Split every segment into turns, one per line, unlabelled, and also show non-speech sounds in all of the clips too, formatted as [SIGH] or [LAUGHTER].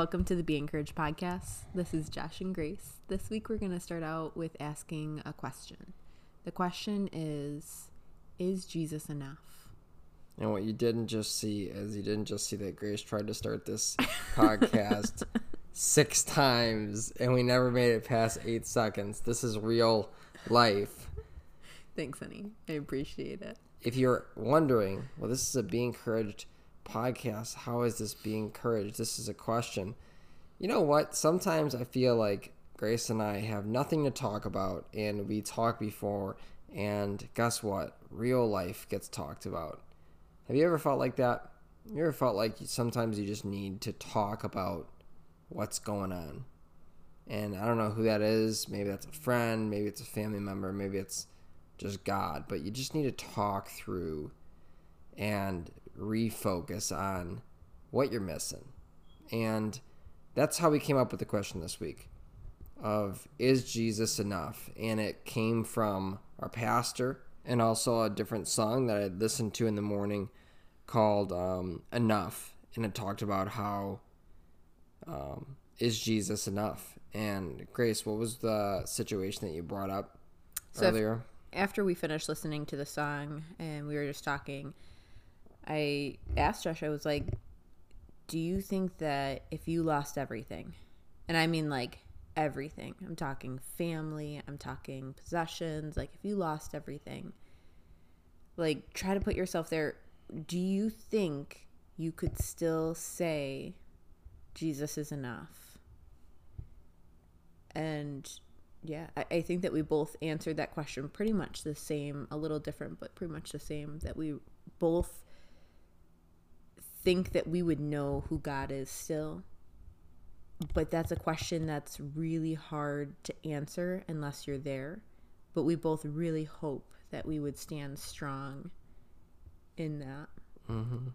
Welcome to the Be Encouraged podcast. This is Josh and Grace. This week we're going to start out with asking a question. The question is Is Jesus enough?
And what you didn't just see is you didn't just see that Grace tried to start this podcast [LAUGHS] six times and we never made it past eight seconds. This is real life.
Thanks, honey. I appreciate it.
If you're wondering, well, this is a Be Encouraged podcast. How is this being encouraged? This is a question. You know what? Sometimes I feel like Grace and I have nothing to talk about, and we talk before, and guess what? Real life gets talked about. Have you ever felt like that? You ever felt like sometimes you just need to talk about what's going on? And I don't know who that is. Maybe that's a friend, maybe it's a family member, maybe it's just God, but you just need to talk through and refocus on what you're missing. And that's how we came up with the question this week of is Jesus enough? And it came from our pastor and also a different song that I listened to in the morning called um, Enough. And it talked about how um, is Jesus enough? And Grace, what was the situation that you brought up so earlier?
after we finished listening to the song and we were just talking, I asked Josh, I was like, Do you think that if you lost everything, and I mean like everything, I'm talking family, I'm talking possessions, like if you lost everything, like try to put yourself there, do you think you could still say Jesus is enough? And yeah, I, I think that we both answered that question pretty much the same, a little different, but pretty much the same. That we both think that we would know who God is still. But that's a question that's really hard to answer unless you're there. But we both really hope that we would stand strong in that.
Mm-hmm.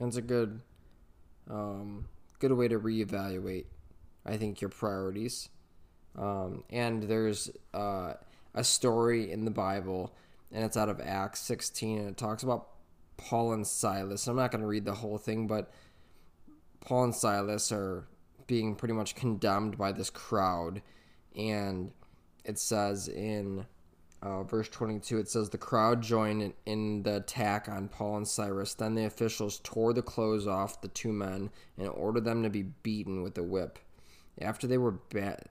That's a good, um, good way to reevaluate. I think your priorities um, and there's uh, a story in the Bible, and it's out of Acts 16, and it talks about Paul and Silas. I'm not going to read the whole thing, but Paul and Silas are being pretty much condemned by this crowd. And it says in uh, verse 22, it says, The crowd joined in, the attack on Paul and Silas. Then the officials tore the clothes off the two men and ordered them to be beaten with a whip. After they were ba-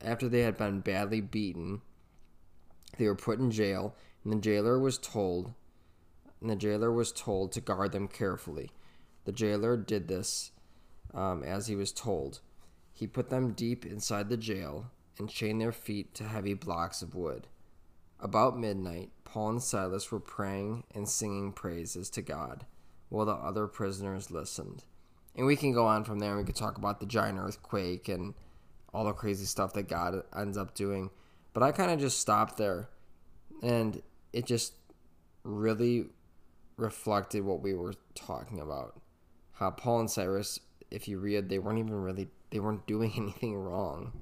after they had been badly beaten, they were put in jail, and the jailer was told and the jailer was told to guard them carefully. The jailer did this um, as he was told. He put them deep inside the jail and chained their feet to heavy blocks of wood. About midnight, Paul and Silas were praying and singing praises to God, while the other prisoners listened. And we can go on from there. We could talk about the giant earthquake and all the crazy stuff that God ends up doing. But I kind of just stopped there and it just really reflected what we were talking about. How Paul and Silas, if you read, they weren't even really they weren't doing [LAUGHS] anything wrong.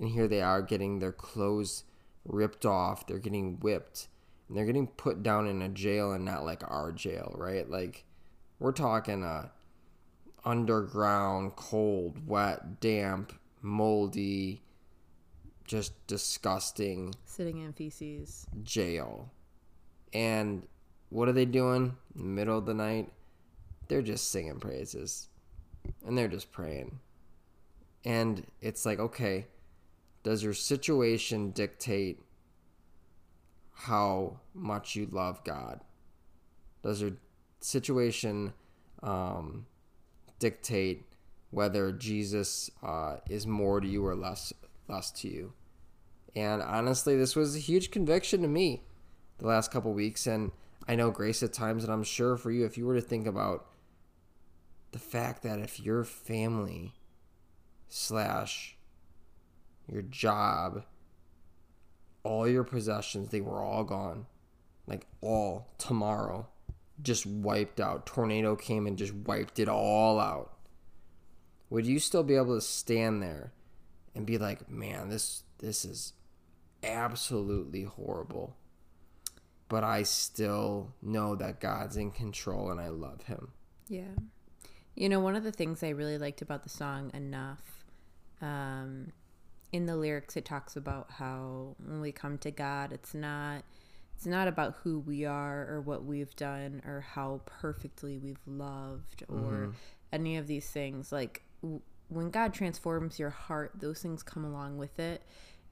And here they are getting their clothes ripped off, they're getting whipped, and they're getting put down in a jail and not like our jail, right? Like we're talking a underground, cold, wet, damp moldy, just disgusting
sitting in feces
jail. And what are they doing middle of the night? They're just singing praises and they're just praying. And it's like, okay, does your situation dictate how much you love God? Does your situation um, dictate whether Jesus uh, is more to you or less less to you. And honestly, this was a huge conviction to me the last couple weeks, and I know Grace at times, and I'm sure for you, if you were to think about the fact that if your family slash your job, all your possessions, they were all gone, like all tomorrow, just wiped out. Tornado came and just wiped it all out would you still be able to stand there and be like, man, this this is absolutely horrible. But I still know that God's in control and I love him.
Yeah. You know, one of the things I really liked about the song Enough, um, in the lyrics it talks about how when we come to God, it's not it's not about who we are or what we've done or how perfectly we've loved or
Mm-hmm.
any of these things. Like w- when God transforms your heart, those things come along with it.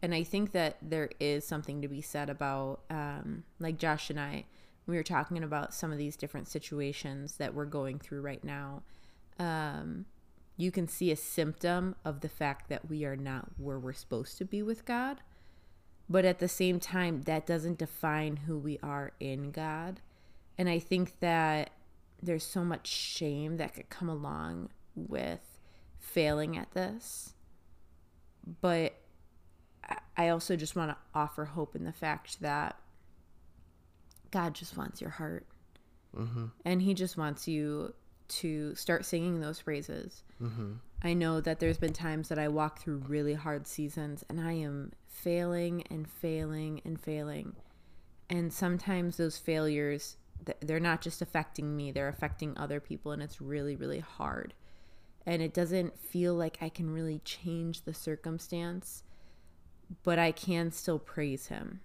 And I think that there is something to be said about, um, like Josh and I, we were talking about some of these different situations that we're going through right now. Um, you can see a symptom of the fact that we are not where we're supposed to be with God. But at the same time, that doesn't define who we are in God. And I think that there's so much shame that could come along with failing at this. But I- also just want to offer hope in the fact that God just wants your heart. Mm-hmm. And He just wants you to start singing those praises. Mm-hmm. I know that there's been times that I walk through really hard seasons and I am failing and failing and failing. And sometimes those failures, they're not just affecting me, they're affecting other people, and it's really, really hard. And it doesn't feel like I can really change the circumstance, but I can still praise Him.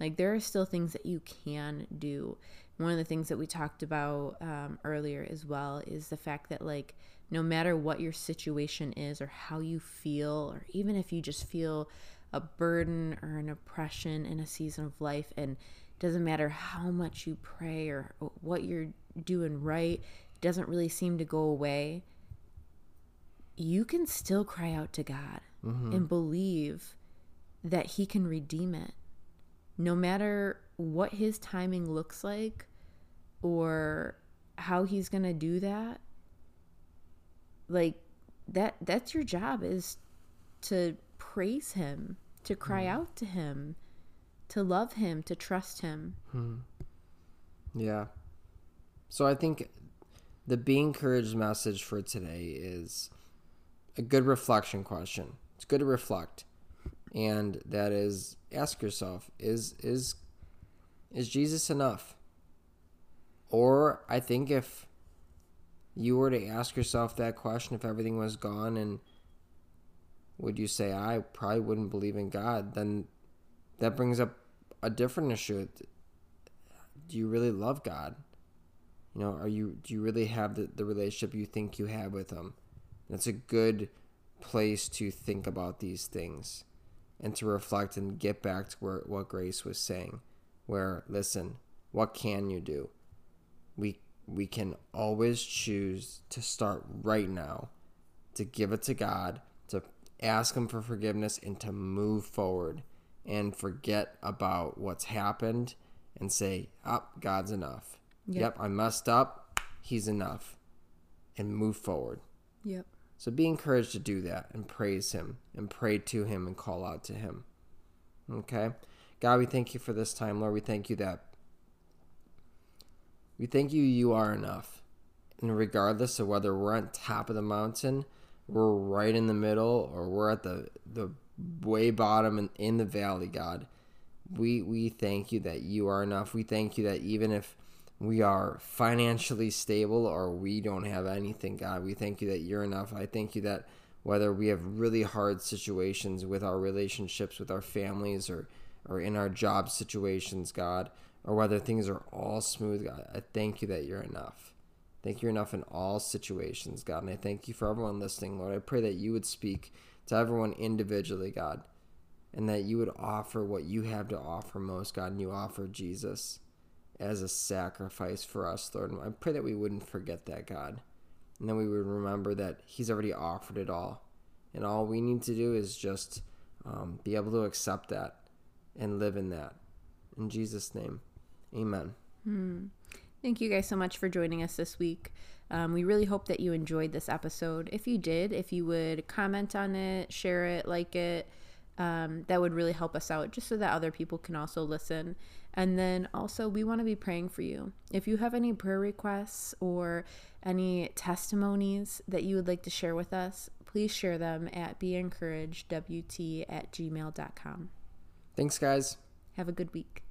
Like there are still things that you can do. One of the things that we talked about um, earlier as well is the fact that like no matter what your situation is or how you feel, or even if you just feel a burden or an oppression in a season of life, and it doesn't matter how much you pray or what you're doing right, it doesn't really seem to go away. You can still cry out to God and believe that He can redeem it no matter what his timing looks like or how he's going to do that like that that's your job is to praise him to cry hmm. out to him to love him to trust him hmm.
Yeah. So I think the be encouraged message for today is a good reflection question. It's good to reflect. And that is ask yourself, is is is Jesus enough? Or I think if you were to ask yourself that question if everything was gone and would you say I probably wouldn't believe in God, then that brings up a different issue do you really love God? You know, are you do you really have the, the relationship you think you have with him? That's a good place to think about these things and to reflect and get back to where what Grace was saying. Where listen, what can you do? We we can always choose to start right now to give it to God, to ask him for forgiveness and to move forward and forget about what's happened and say, "Up, oh, God's enough."
Yep.
Yep, I messed up. He's enough. And move forward.
yep
So be encouraged to do that and praise Him and pray to Him and call out to Him. Okay? God, we thank you for this time, Lord. We thank you that we thank you you are enough. And regardless of whether we're on top of the mountain, we're right in the middle, or we're at the, the way bottom in, in the valley, God, we we thank you that you are enough. We thank you that even if we are financially stable or we don't have anything, God, we thank you that you're enough. I thank you that whether we have really hard situations with our relationships with our families or or in our job situations, God, or whether things are all smooth, God, I thank you that you're enough. Thank you enough in all situations, God. And I thank you for everyone listening, Lord. I pray that you would speak to everyone individually, God, and that you would offer what you have to offer most, God, and you offer Jesus as a sacrifice for us, Lord. I pray that we wouldn't forget that, God, and then we would remember that He's already offered it all. And all we need to do is just um, be able to accept that and live in that. In Jesus' name, amen.
Thank you guys so much for joining us this week. Um, we really hope that you enjoyed this episode. If you did, if you would comment on it, share it, like it, um, that would really help us out just so that other people can also listen. And then also, we want to be praying for you. If you have any prayer requests or any testimonies that you would like to share with us, please share them at beencouragedwt at gmail.com.
Thanks, guys.
Have a good week.